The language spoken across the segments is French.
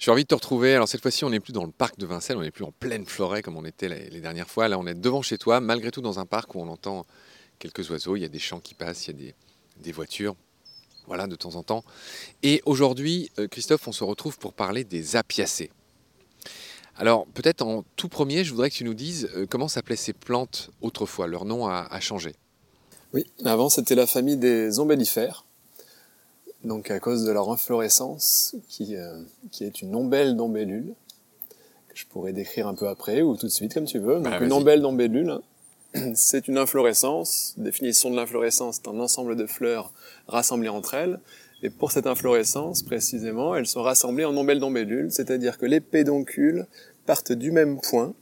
J'ai envie de te retrouver. Alors cette fois-ci, on n'est plus dans le parc de Vincennes, on n'est plus en pleine forêt comme on était les, dernières fois. Là, on est devant chez toi, malgré tout dans un parc où on entend quelques oiseaux, il y a des champs qui passent, il y a des, voitures. Voilà, de temps en temps. Et aujourd'hui, euh, Christophe, on se retrouve pour parler des apiacées. Alors, peut-être en tout premier, je voudrais que tu nous dises euh, comment s'appelaient ces plantes autrefois? Leur nom a, a changé. Oui, avant c'était la famille des ombellifères donc à cause de leur inflorescence, qui, euh, qui est une ombelle d'ombellule, que je pourrais décrire un peu après, ou tout de suite, comme tu veux. Donc Bah, une ombelle d'ombellule, c'est une inflorescence. Définition de l'inflorescence, c'est un ensemble de fleurs rassemblées entre elles. Et pour cette inflorescence, précisément, elles sont rassemblées en ombelles d'ombellule, c'est-à-dire que les pédoncules partent du même point,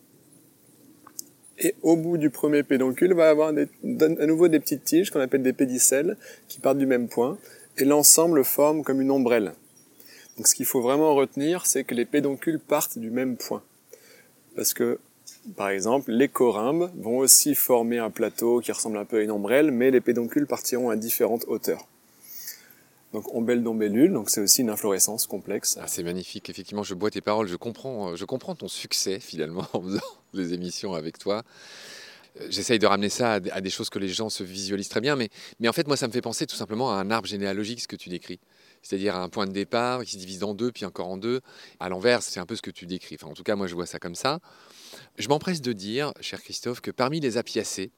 et au bout du premier pédoncule, va avoir des- à nouveau des petites tiges qu'on appelle des pédicelles qui partent du même point et l'ensemble forme comme une ombrelle. Donc ce qu'il faut vraiment retenir, c'est que les pédoncules partent du même point. Parce que, par exemple, les corymbes vont aussi former un plateau qui ressemble un peu à une ombrelle, mais les pédoncules partiront à différentes hauteurs. Donc ombelle d'ombellule, donc c'est aussi une inflorescence complexe. Ah, c'est magnifique, effectivement, je bois tes paroles, je comprends, euh, je comprends ton succès finalement en faisant des émissions avec toi. Euh, J'essaye de ramener ça à des, à des choses que les gens se visualisent très bien, mais, mais en fait, moi, ça me fait penser tout simplement à un arbre généalogique, ce que tu décris. C'est-à-dire à un point de départ qui se divise en deux, puis encore en deux. À l'envers, c'est un peu ce que tu décris. Enfin, en tout cas, moi, je vois ça comme ça. Je m'empresse de dire, cher Christophe, que parmi les apiacées,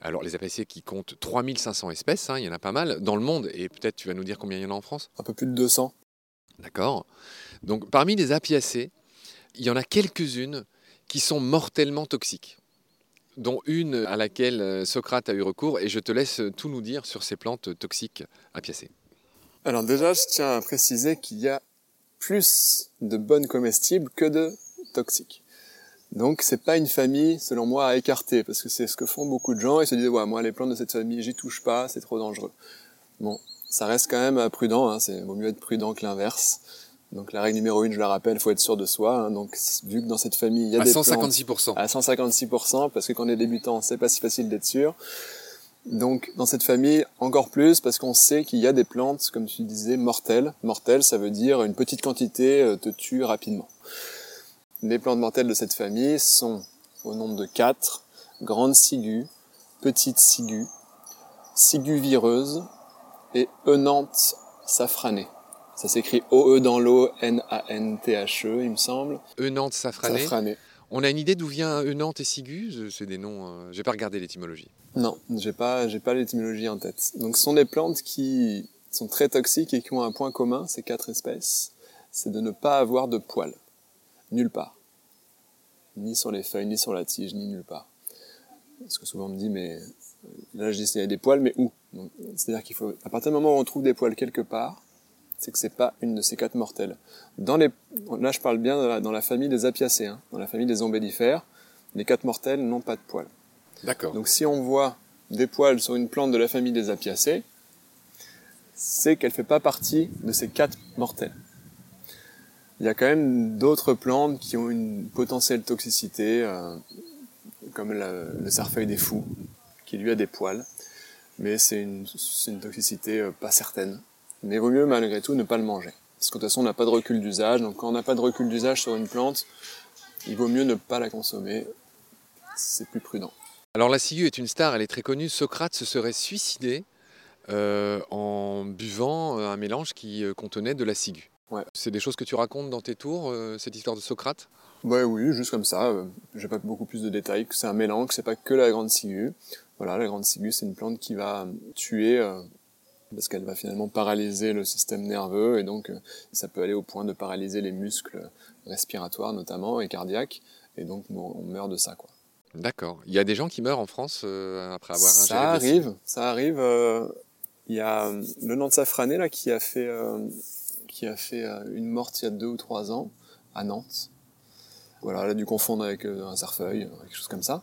alors les apiacées qui comptent 3500 espèces, hein, il y en a pas mal dans le monde, et peut-être tu vas nous dire combien il y en a en France? Un peu plus de 200. D'accord Donc parmi les apiacées, il y en a quelques-unes qui sont mortellement toxiques, dont une à laquelle euh, Socrate a eu recours, et je te laisse tout nous dire sur ces plantes toxiques apiacées. Alors déjà, je tiens à préciser qu'il y a plus de bonnes comestibles que de toxiques. Donc c'est pas une famille, selon moi, à écarter, parce que c'est ce que font beaucoup de gens, ils se disent, ouais, moi les plantes de cette famille, j'y touche pas, c'est trop dangereux. Bon, ça reste quand même euh, prudent, hein, c'est vaut mieux être prudent que l'inverse. Donc la règle numéro une, je la rappelle, faut être sûr de soi. hein. donc vu que dans cette famille, il y a À des plantes 156%. à 156%, parce que quand on est débutant, c'est pas si facile d'être sûr. Donc, dans cette famille, encore plus, parce qu'on sait qu'il y a des plantes, comme tu disais, mortelles. Mortelles, ça veut dire une petite quantité euh, te tue rapidement. Les plantes mortelles de cette famille sont au nombre de quatre, grande ciguë, petite ciguë, ciguë vireuse et eunanthe safranée. Ça s'écrit O-E dans l'eau, N-A-N-T-H-E, il me semble. Eunanthe safranée. Safranée. On a une idée d'où vient Eunanthe et Sigus C'est des noms. euh, J'ai pas regardé l'étymologie. Non, j'ai pas, j'ai pas l'étymologie en tête. Donc, ce sont des plantes qui sont très toxiques et qui ont un point commun, ces quatre espèces, c'est de ne pas avoir de poils. Nulle part. Ni sur les feuilles, ni sur la tige, ni nulle part. Parce que souvent on me dit, mais euh, là je dis il y a des poils, mais où? C'est-à-dire qu'il faut, à partir du moment où on trouve des poils quelque part, c'est que c'est pas une de ces quatre mortelles. Dans les, là je parle bien dans la, dans la famille des apiacées, hein, dans la famille des ombellifères, les quatre mortelles n'ont pas de poils. D'accord. Donc si on voit des poils sur une plante de la famille des apiacées, c'est qu'elle fait pas partie de ces quatre mortels. Il y a quand même d'autres plantes qui ont une potentielle toxicité, euh, comme la- le cerfeuil des fous, qui lui a des poils, mais c'est une, c'est une toxicité euh, pas certaine. Mais il vaut mieux malgré tout ne pas le manger. Parce que de toute façon on n'a pas de recul d'usage, donc quand on n'a pas de recul d'usage sur une plante, il vaut mieux ne pas la consommer, c'est plus prudent. Alors la ciguë est une star, elle est très connue. Socrate se serait suicidé euh, en buvant euh, un mélange qui euh, contenait de la ciguë. Ouais. C'est des choses que tu racontes dans tes tours, euh, cette histoire de Socrate? Ouais, oui, juste comme ça. euh, J'ai pas beaucoup plus de détails. C'est un mélange, c'est pas que la grande ciguë. Voilà, la grande ciguë, c'est une plante qui va tuer parce qu'elle va finalement paralyser le système nerveux et donc euh, ça peut aller au point de paralyser les muscles respiratoires notamment et cardiaques et donc on meurt de ça quoi. D'accord. Il y a des gens qui meurent en France euh, après avoir ingéré Ça arrive, ça arrive. euh, Il y a le nom de Safrané là qui a fait euh, qui a fait une morte il y a deux ou trois ans à Nantes. Voilà, elle a dû confondre avec un cerfeuil, quelque chose comme ça.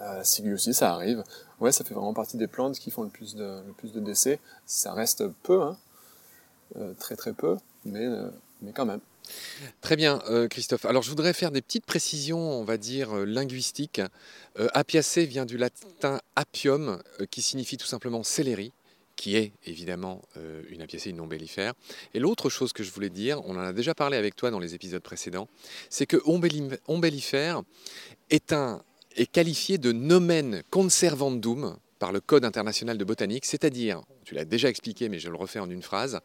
Euh, ciguë aussi, ça arrive. Ouais, ça fait vraiment partie des plantes qui font le plus de, décès. Ça reste peu, hein. Euh, très très peu, mais, euh, mais quand même. Très bien, Christophe. Alors, je voudrais faire des petites précisions, on va dire, linguistiques. Euh, apiacé vient du latin apium, qui signifie tout simplement céleri, qui est évidemment une apiacée, une ombellifère. Et l'autre chose que je voulais dire, on en a déjà parlé avec toi dans les épisodes précédents, c'est que ombelli- ombellifère est, un, est qualifié de nomen conservandum par le Code international de botanique, c'est-à-dire, tu l'as déjà expliqué, mais je le refais en une phrase,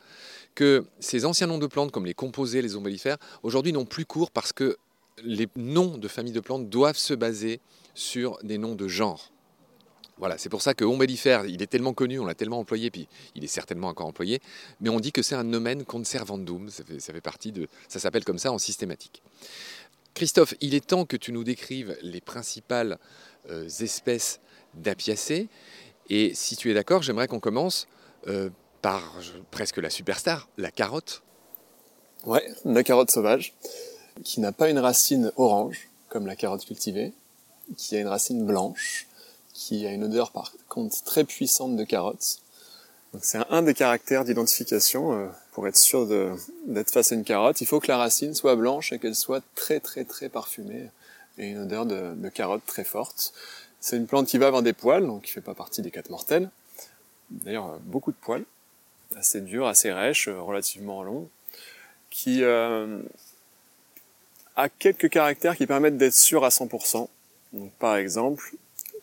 que ces anciens noms de plantes, comme les composés, les ombellifères, aujourd'hui n'ont plus cours parce que les noms de familles de plantes doivent se baser sur des noms de genre. Voilà, c'est pour ça que ombellifère, il est tellement connu, on l'a tellement employé, puis il est certainement encore employé, mais on dit que c'est un nomen conservandum, ça fait, ça fait partie de, ça s'appelle comme ça en systématique. Christophe, il est temps que tu nous décrives les principales euh, espèces d'apiacées, et si tu es d'accord, j'aimerais qu'on commence euh, par presque la superstar, la carotte. Ouais, la carotte sauvage, qui n'a pas une racine orange, comme la carotte cultivée, qui a une racine blanche, qui a une odeur par contre très puissante de carotte. C'est un, un des caractères d'identification euh, pour être sûr d'être face à une carotte. Il faut que la racine soit blanche et qu'elle soit très très très parfumée et une odeur de, de carotte très forte. C'est une plante qui va avoir des poils, donc qui fait pas partie des quatre mortels. D'ailleurs, euh, beaucoup de poils, assez durs, assez rêches, euh, relativement longs qui euh, a quelques caractères qui permettent d'être sûr à 100%. Donc, par exemple,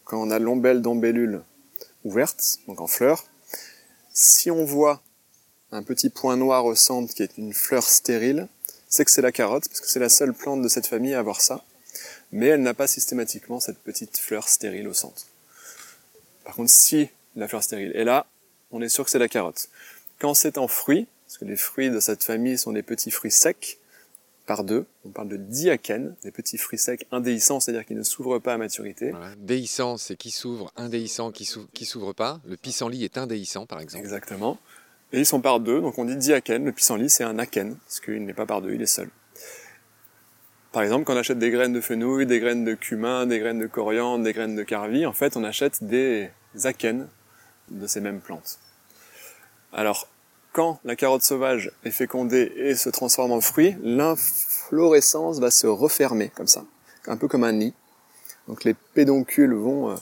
quand on a l'ombelle d'ombellule ouverte, donc en fleur, si on voit un petit point noir au centre qui est une fleur stérile, c'est que c'est la carotte, parce que c'est la seule plante de cette famille à avoir ça, mais elle n'a pas systématiquement cette petite fleur stérile au centre. Par contre, si la fleur stérile est là, on est sûr que c'est la carotte. Quand c'est en fruit, parce que les fruits de cette famille sont des petits fruits secs, par deux, on parle de diakènes, des petits fruits secs indéhiscents, c'est-à-dire qui ne s'ouvrent pas à maturité. Voilà. Déhiscent, c'est qui s'ouvre, indéhiscent, qui s'ouvre, qui s'ouvre pas. Le pissenlit est indéhiscent, par exemple. Exactement. Et ils sont par deux, donc on dit diakène. Le pissenlit, c'est un akène, parce qu'il n'est pas par deux, il est seul. Par exemple, quand on achète des graines de fenouil, des graines de cumin, des graines de coriandre, des graines de carvi, en fait, on achète des akènes de ces mêmes plantes. Alors, quand la carotte sauvage est fécondée et se transforme en fruit, l'inflorescence va se refermer comme ça, un peu comme un nid. Donc les pédoncules vont euh,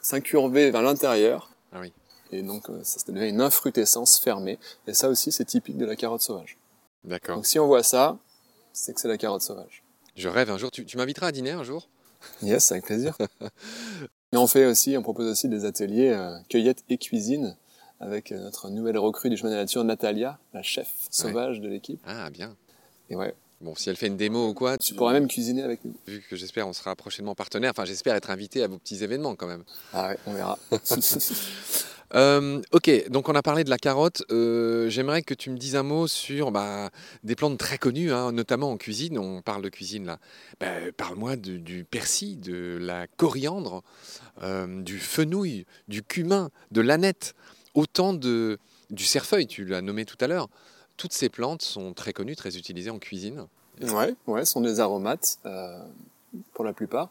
s'incurver vers l'intérieur Ah oui. Et donc euh, ça devient une infrutescence fermée. Et ça aussi c'est typique de la carotte sauvage. D'accord. Donc si on voit ça, c'est que c'est la carotte sauvage. Je rêve un jour. Tu, tu m'inviteras à dîner un jour? Yes, avec plaisir. Et on fait aussi, on propose aussi des ateliers euh, cueillette et cuisine avec euh, notre nouvelle recrue du chemin de la nature, Natalia, la chef sauvage de l'équipe. Ah, bien. Et ouais, Bon, si elle fait une démo ou quoi, tu pourras même cuisiner avec nous. vu que j'espère on sera prochainement partenaire, enfin j'espère être invité à vos petits événements quand même. Ah ouais, on verra. Ok, donc on a parlé de la carotte. J'aimerais que tu me dises un mot sur bah, des plantes très connues, hein, notamment en cuisine. On parle de cuisine là. Bah, Parle-moi du persil, de la coriandre, du fenouil, du cumin, de l'aneth. Autant de du cerfeuil, tu l'as nommé tout à l'heure. Toutes ces plantes sont très connues, très utilisées en cuisine. ouais, ouais, sont des aromates, euh, pour la plupart.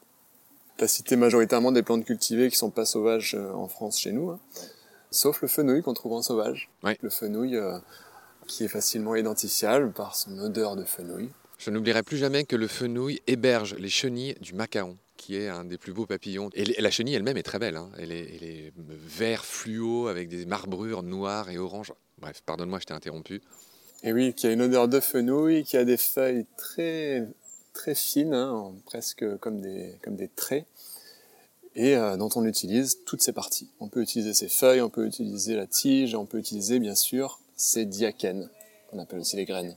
Tu as cité majoritairement des plantes cultivées qui sont pas sauvages euh, en France chez nous, hein. Sauf le fenouil qu'on trouve en sauvage. Le fenouil euh, qui est facilement identifiable par son odeur de fenouil. Je n'oublierai plus jamais que le fenouil héberge les chenilles du macaon, qui est un des plus beaux papillons. Et la chenille elle-même est très belle. hein. Elle, est, elle est vert fluo avec des marbrures noires et oranges. Bref, pardonne-moi, je t'ai interrompu. Et oui, qui a une odeur de fenouil, qui a des feuilles très très fines, hein, presque comme des comme des traits, et euh, dont on utilise toutes ses parties. On peut utiliser ses feuilles, on peut utiliser la tige, on peut utiliser bien sûr ses diakènes, qu'on appelle aussi les graines.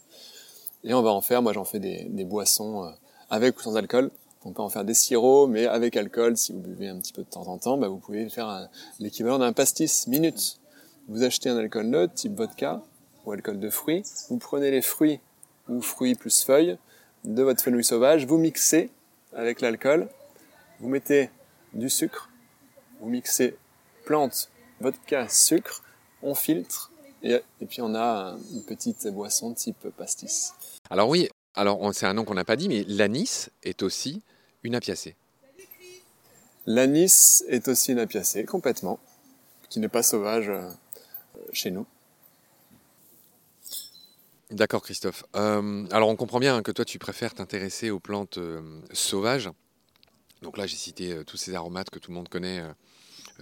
Et on va en faire, moi j'en fais des, boissons euh, avec ou sans alcool. On peut en faire des sirops, mais avec alcool, si vous buvez un petit peu de temps en temps, bah, vous pouvez faire l'équivalent d'un pastis minute. Vous achetez un alcool neutre, type vodka, ou alcool de fruits. Vous prenez les fruits ou fruits plus feuilles de votre fenouil sauvage, vous mixez avec l'alcool, vous mettez du sucre, vous mixez plante, vodka, sucre, on filtre et, et puis on a une petite boisson type pastis. Alors oui, alors c'est un nom qu'on n'a pas dit, mais l'anis est aussi une apiacée. L'anis est aussi une apiacée, complètement, qui n'est pas sauvage euh, chez nous. D'accord, Christophe. Euh, alors, on comprend bien que toi, tu préfères t'intéresser aux plantes euh, sauvages. Donc là, j'ai cité euh, tous ces aromates que tout le monde connaît. euh,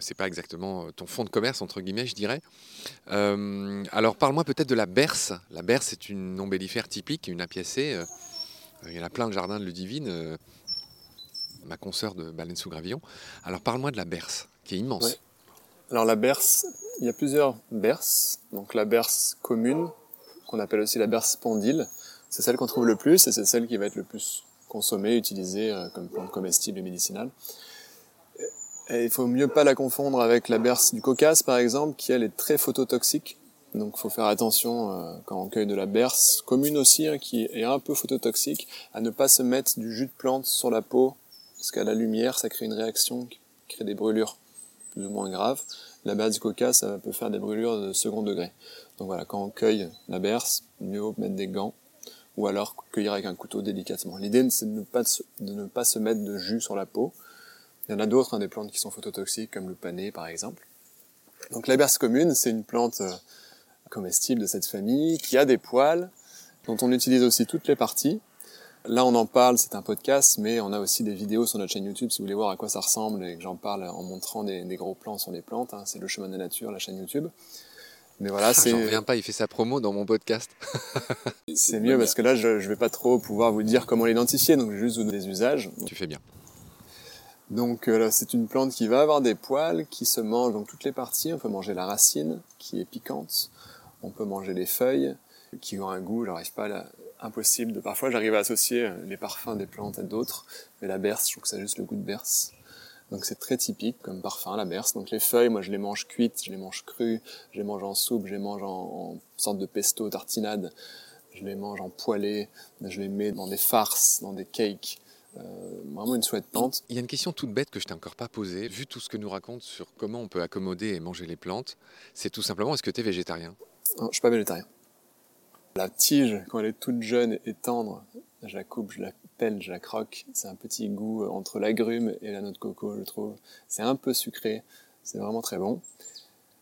c'est pas exactement euh, ton fond de commerce, entre guillemets, je dirais. Alors, parle-moi peut-être de la berce. La berce, c'est une ombellifère typique, une apiacée. il y en a plein de jardins de Ludivine, ma consoeur de baleine sous gravillon. Alors, parle-moi de la berce, qui est immense. Alors la berce, il y a plusieurs berces. Donc la berce commune, qu'on appelle aussi la berce spondyle, c'est celle qu'on trouve le plus et c'est celle qui va être le plus consommée, utilisée euh, comme plante comestible et médicinale. Et il faut mieux pas la confondre avec la berce du Caucase par exemple, qui elle est très phototoxique. Donc il faut faire attention euh, quand on cueille de la berce commune aussi, hein, qui est un peu phototoxique, à ne pas se mettre du jus de plante sur la peau, parce qu'à la lumière, ça crée une réaction qui crée des brûlures plus ou moins graves. La berce du coca, ça peut faire des brûlures de second degré. Donc voilà, quand on cueille la berce, mieux vaut mettre des gants ou alors cueillir avec un couteau délicatement. L'idée, c'est de ne pas se, de ne pas se mettre de jus sur la peau. Il y en a d'autres, hein, des plantes qui sont phototoxiques, comme le panais par exemple. Donc la berce commune, c'est une plante euh, comestible de cette famille qui a des poils, dont on utilise aussi toutes les parties. Là, on en parle, c'est un podcast, mais on a aussi des vidéos sur notre chaîne YouTube si vous voulez voir à quoi ça ressemble et que j'en parle en montrant des, gros plans sur les plantes. hein. C'est le chemin de la nature, la chaîne YouTube. Mais voilà, c'est J'en reviens pas, il fait sa promo dans mon podcast. c'est mieux parce que là, je, je vais pas trop pouvoir vous dire comment l'identifier, donc je vais juste vous donner des usages. Tu fais bien. Donc euh, c'est une plante qui va avoir des poils, qui se mange dans toutes les parties. On peut manger la racine, qui est piquante. On peut manger les feuilles, qui ont un goût, j'arrive pas à la... impossible. De... Parfois, j'arrive à associer euh, les parfums des plantes à d'autres, mais la berce, je trouve que ça a juste le goût de berce. Donc c'est très typique comme parfum, la berce. Donc les feuilles, moi je les mange cuites, je les mange crues, je les mange en soupe, je les mange en, en sorte de pesto, tartinade, je les mange en poêlée, je les mets dans des farces, dans des cakes. Euh, vraiment une chouette plante. Il y a une question toute bête que je t'ai encore pas posée. Vu tout ce que nous raconte sur comment on peut accommoder et manger les plantes, c'est tout simplement est-ce que tu es végétarien? Non, je suis pas végétarien. La tige, quand elle est toute jeune et tendre, je la coupe, je la pèle, je la croque. C'est un petit goût euh, entre l'agrume et la noix de coco, je trouve. C'est un peu sucré, c'est vraiment très bon.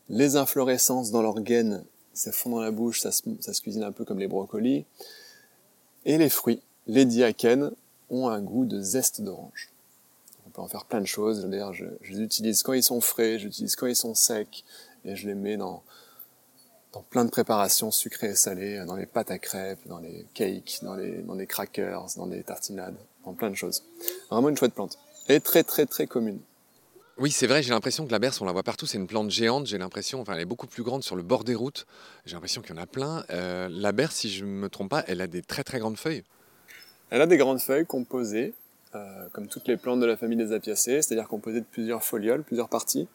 Les inflorescences dans leur gaine, ça fond dans la bouche, ça se, cuisine un peu comme les brocolis. Et les fruits, les diakènes, ont un goût de zeste d'orange. On peut en faire plein de choses. Je, je les utilise quand ils sont frais, j'utilise quand ils sont secs, et je les mets dans, dans plein de préparations sucrées et salées, dans les pâtes à crêpes, dans les cakes, dans les, dans les crackers, dans les tartinades, dans plein de choses. Vraiment une chouette plante. est très très très commune. Oui, c'est vrai, j'ai l'impression que la berce, on la voit partout, c'est une plante géante, j'ai l'impression, enfin elle est beaucoup plus grande sur le bord des routes, j'ai l'impression qu'il y en a plein. Euh, la berce, si je ne me trompe pas, elle a des très très grandes feuilles. Elle a des grandes feuilles composées, euh, comme toutes les plantes de la famille des apiacées, c'est-à-dire composées de plusieurs folioles, plusieurs parties.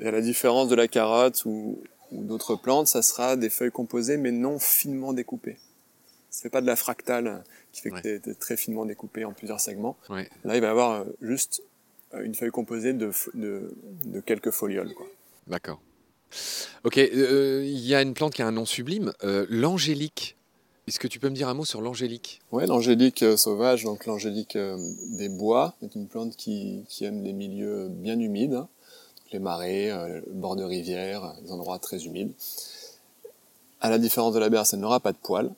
Et à la différence de la carotte ou, d'autres plantes, ça sera des feuilles composées mais non finement découpées. Ça fait pas de la fractale qui fait que tu es, très finement découpé en plusieurs segments. Là, il va y avoir euh, juste euh, une feuille composée de, de, quelques folioles. D'accord. Ok, euh, il y a une plante qui a un nom sublime, euh, l'angélique. Est-ce que tu peux me dire un mot sur l'angélique? Oui, l'angélique sauvage, donc l'angélique des bois, est une plante qui, qui, aime les milieux bien humides, hein. Les marais, le bord de rivières, les endroits très humides. À la différence de la berce, elle n'aura pas de poils.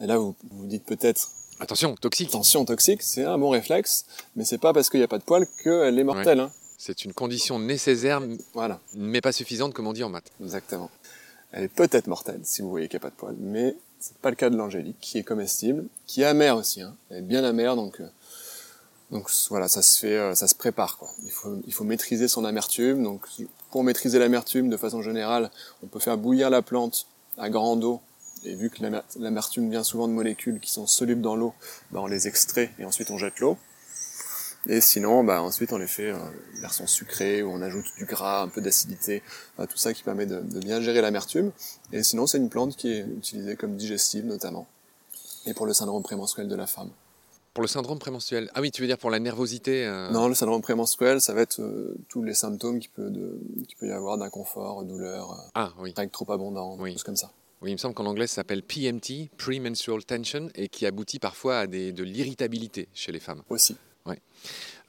Et là, vous vous dites peut-être, Attention, toxique. Attention, toxique, c'est un bon réflexe, mais c'est pas parce qu'il n'y a pas de poils qu'elle est mortelle. Hein. C'est une condition nécessaire, voilà. mais pas suffisante, comme on dit en maths. Exactement. Elle est peut-être mortelle si vous voyez qu'il n'y a pas de poils, mais c'est pas le cas de l'angélique, qui est comestible, qui est amère aussi. Hein. Elle est bien amère, donc euh, donc voilà, ça se fait, euh, ça se prépare. Il faut il faut maîtriser son amertume. Donc pour maîtriser l'amertume, de façon générale, on peut faire bouillir la plante à grande eau et vu que l'amertume vient souvent de molécules qui sont solubles dans l'eau, bah on les extrait et ensuite on jette l'eau. Et sinon, bah ensuite on les fait euh, version sucrée où on ajoute du gras, un peu d'acidité, tout ça qui permet de, bien gérer l'amertume. Et sinon, c'est une plante qui est utilisée comme digestive notamment, et pour le syndrome prémenstruel de la femme. Pour le syndrome prémenstruel Ah oui, tu veux dire pour la nervosité euh Non, le syndrome prémenstruel, ça va être euh, tous les symptômes qu'il peut, de, peut y avoir d'inconfort, douleur, ah, oui. règles trop abondant, oui. choses comme ça. Oui, il me semble qu'en anglais, ça s'appelle PMT, Premenstrual Tension, et qui aboutit parfois à des, de l'irritabilité chez les femmes. Aussi. Ouais.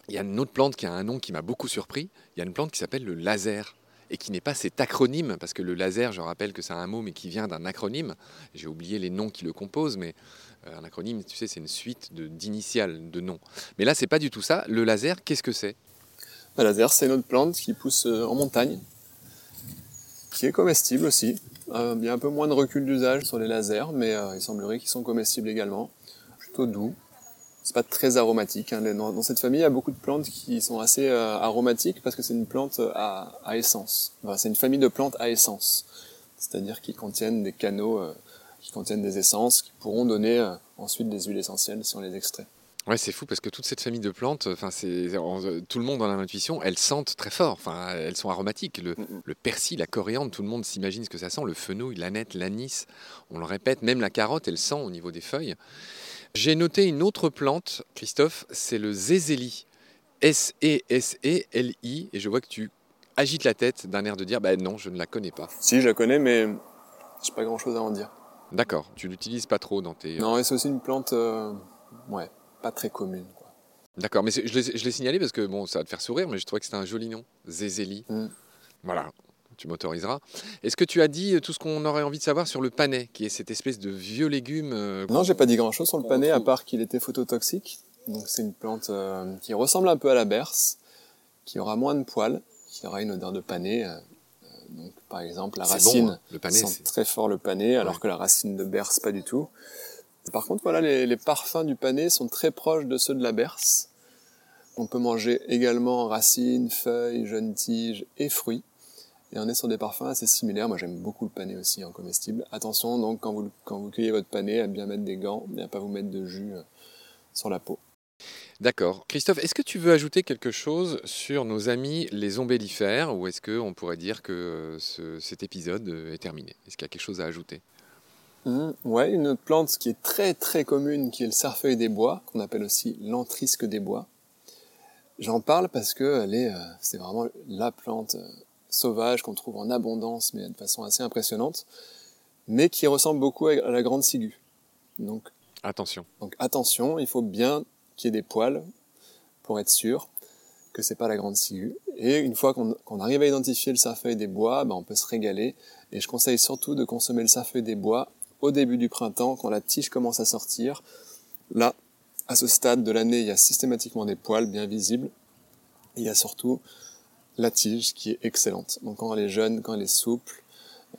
Il y a une autre plante qui a un nom qui m'a beaucoup surpris. Il y a une plante qui s'appelle le laser et qui n'est pas cet acronyme, parce que le laser, je rappelle que c'est un mot, mais qui vient d'un acronyme. J'ai oublié les noms qui le composent, mais euh, un acronyme, tu sais, c'est une suite d'initiales, de, noms. Mais là, c'est pas du tout ça. Le laser, qu'est-ce que c'est? Le laser, c'est une autre plante qui pousse euh, en montagne, qui est comestible aussi. Euh, il y a un peu moins de recul d'usage sur les lasers, mais il semblerait qu'ils sont comestibles également. Plutôt doux. C'est pas très aromatique. Hein. Dans, cette famille, il y a beaucoup de plantes qui sont assez euh, aromatiques parce que c'est une plante à, essence. c'est une famille de plantes à essence. C'est-à-dire qui contiennent des canaux, qui contiennent des essences qui pourront donner ensuite des huiles essentielles si on les extrait. Ouais, c'est fou parce que toute cette famille de plantes, enfin, c'est tout le monde dans l'intuition, elles sentent très fort. Enfin, elles sont aromatiques. Le, persil, la coriandre, tout le monde s'imagine ce que ça sent. Le fenouil, l'aneth, l'anis, on le répète. Même la carotte, elle sent au niveau des feuilles. J'ai noté une autre plante, Christophe, c'est le zézéli. S-E-S-E-L-I. Et je vois que tu agites la tête d'un air de dire, bah non, je ne la connais pas. Si, je la connais, mais j'ai pas grand chose à en dire. D'accord, tu l'utilises pas trop dans tes. Non, et c'est aussi une plante. Euh, ouais pas très commune. D'accord, mais je l'ai signalé parce que bon, ça va te faire sourire, mais je trouvais que c'était un joli nom, Zézéli. Mm. Voilà, tu m'autoriseras. Est-ce que tu as dit tout ce qu'on aurait envie de savoir sur le panais, qui est cette espèce de vieux légume euh, Non, j'ai pas dit grand-chose sur le panais, à part qu'il était phototoxique. Donc c'est une plante euh, qui ressemble un peu à la berce, qui aura moins de poils, qui aura une odeur de panais. Euh, donc par exemple, la racine hein. le panais, sent très fort le panais, alors que la racine de berce pas du tout. Par contre, voilà, les, parfums du panais sont très proches de ceux de la berce. On peut manger également racines, feuilles, jeunes tiges et fruits. Et on est sur des parfums assez similaires. Moi, j'aime beaucoup le panais aussi en comestible. Attention, donc, quand vous, quand vous cueillez votre panais, à bien mettre des gants et à pas vous mettre de jus euh, sur la peau. D'accord. Christophe, est-ce que tu veux ajouter quelque chose sur nos amis les ombellifères ou est-ce qu'on pourrait dire que cet épisode est terminé? Est-ce qu'il y a quelque chose à ajouter? Mmh, ouais, une autre plante qui est très très commune, qui est le cerfeuil des bois, qu'on appelle aussi l'entrisque des bois. J'en parle parce que euh, c'est vraiment la plante euh, sauvage qu'on trouve en abondance, mais de façon assez impressionnante, mais qui ressemble beaucoup à la grande ciguë. Donc attention. Donc attention, il faut bien qu'il y ait des poils pour être sûr que c'est pas la grande ciguë. Et une fois qu'on arrive à identifier le cerfeuil des bois, ben on peut se régaler. Et je conseille surtout de consommer le cerfeuil des bois au début du printemps, quand la tige commence à sortir. Là, à ce stade de l'année, il y a systématiquement des poils bien visibles. Et il y a surtout la tige qui est excellente. Donc quand elle est jeune, quand elle est souple,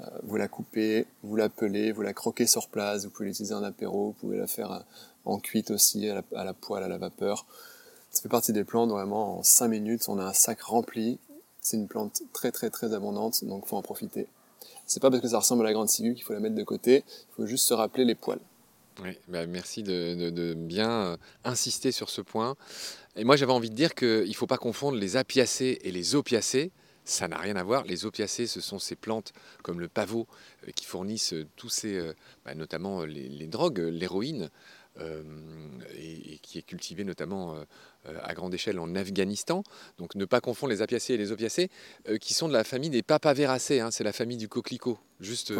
euh, vous la coupez, vous la pelez, vous la croquez sur place, vous pouvez l'utiliser en apéro, vous pouvez la faire euh, en cuite aussi, à la, poêle, à la vapeur. Ça fait partie des plantes, vraiment, en 5 minutes, on a un sac rempli. C'est une plante très très très abondante, donc faut en profiter. C'est pas parce que ça ressemble à la grande ciguë qu'il faut la mettre de côté, il faut juste se rappeler les poils. Oui, bah, merci de, bien euh, insister sur ce point. Et moi, j'avais envie de dire qu'il ne faut pas confondre les apiacées et les opiacées. Ça n'a rien à voir. Les opiacées, ce sont ces plantes comme le pavot euh, qui fournissent euh, tous ces, bah, notamment les drogues, l'héroïne. Euh, et, qui est cultivé notamment à grande échelle en Afghanistan. Donc ne pas confondre les apiacées et les opiacées, euh, qui sont de la famille des papaveracées, hein, c'est la famille du coquelicot. Juste,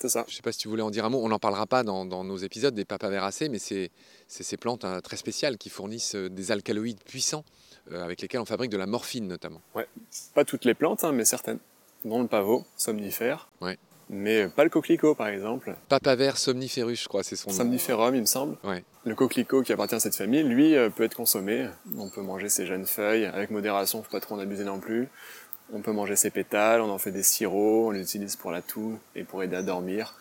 c'est ça. je ne sais pas si tu voulais en dire un mot, on n'en parlera pas dans, nos épisodes des papaveracées, mais c'est ces plantes hein, très spéciales qui fournissent des alcaloïdes puissants avec lesquels on fabrique de la morphine notamment. Ouais, pas toutes les plantes, hein, mais certaines, dont le pavot, somnifère. Ouais mais pas le coquelicot par exemple. Papaver somniferus, je crois, c'est son nom. Somniferum, il me semble. Ouais. Le coquelicot qui appartient à cette famille, lui, euh, peut être consommé. On peut manger ses jeunes feuilles avec modération, faut pas trop en abuser non plus. On peut manger ses pétales, on en fait des sirops, on l'utilise pour la toux et pour aider à dormir.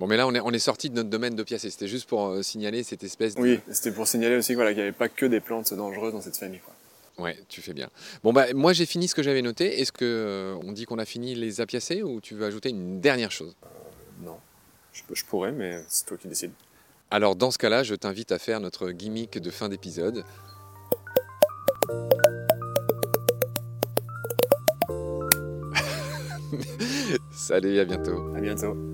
Bon, mais là, on est, on est sorti de notre domaine d'opiacés. C'était juste pour euh, signaler cette espèce de... Oui, c'était pour signaler aussi voilà, qu'il n'y avait pas que des plantes dangereuses dans cette famille. Quoi. Ouais, tu fais bien. Bon bah moi j'ai fini ce que j'avais noté. Est-ce que euh, on dit qu'on a fini les apiacés ou tu veux ajouter une dernière chose? Non. Je, pourrais, mais c'est toi qui décides. Alors dans ce cas-là, je t'invite à faire notre gimmick de fin d'épisode. Salut, à bientôt. À bientôt.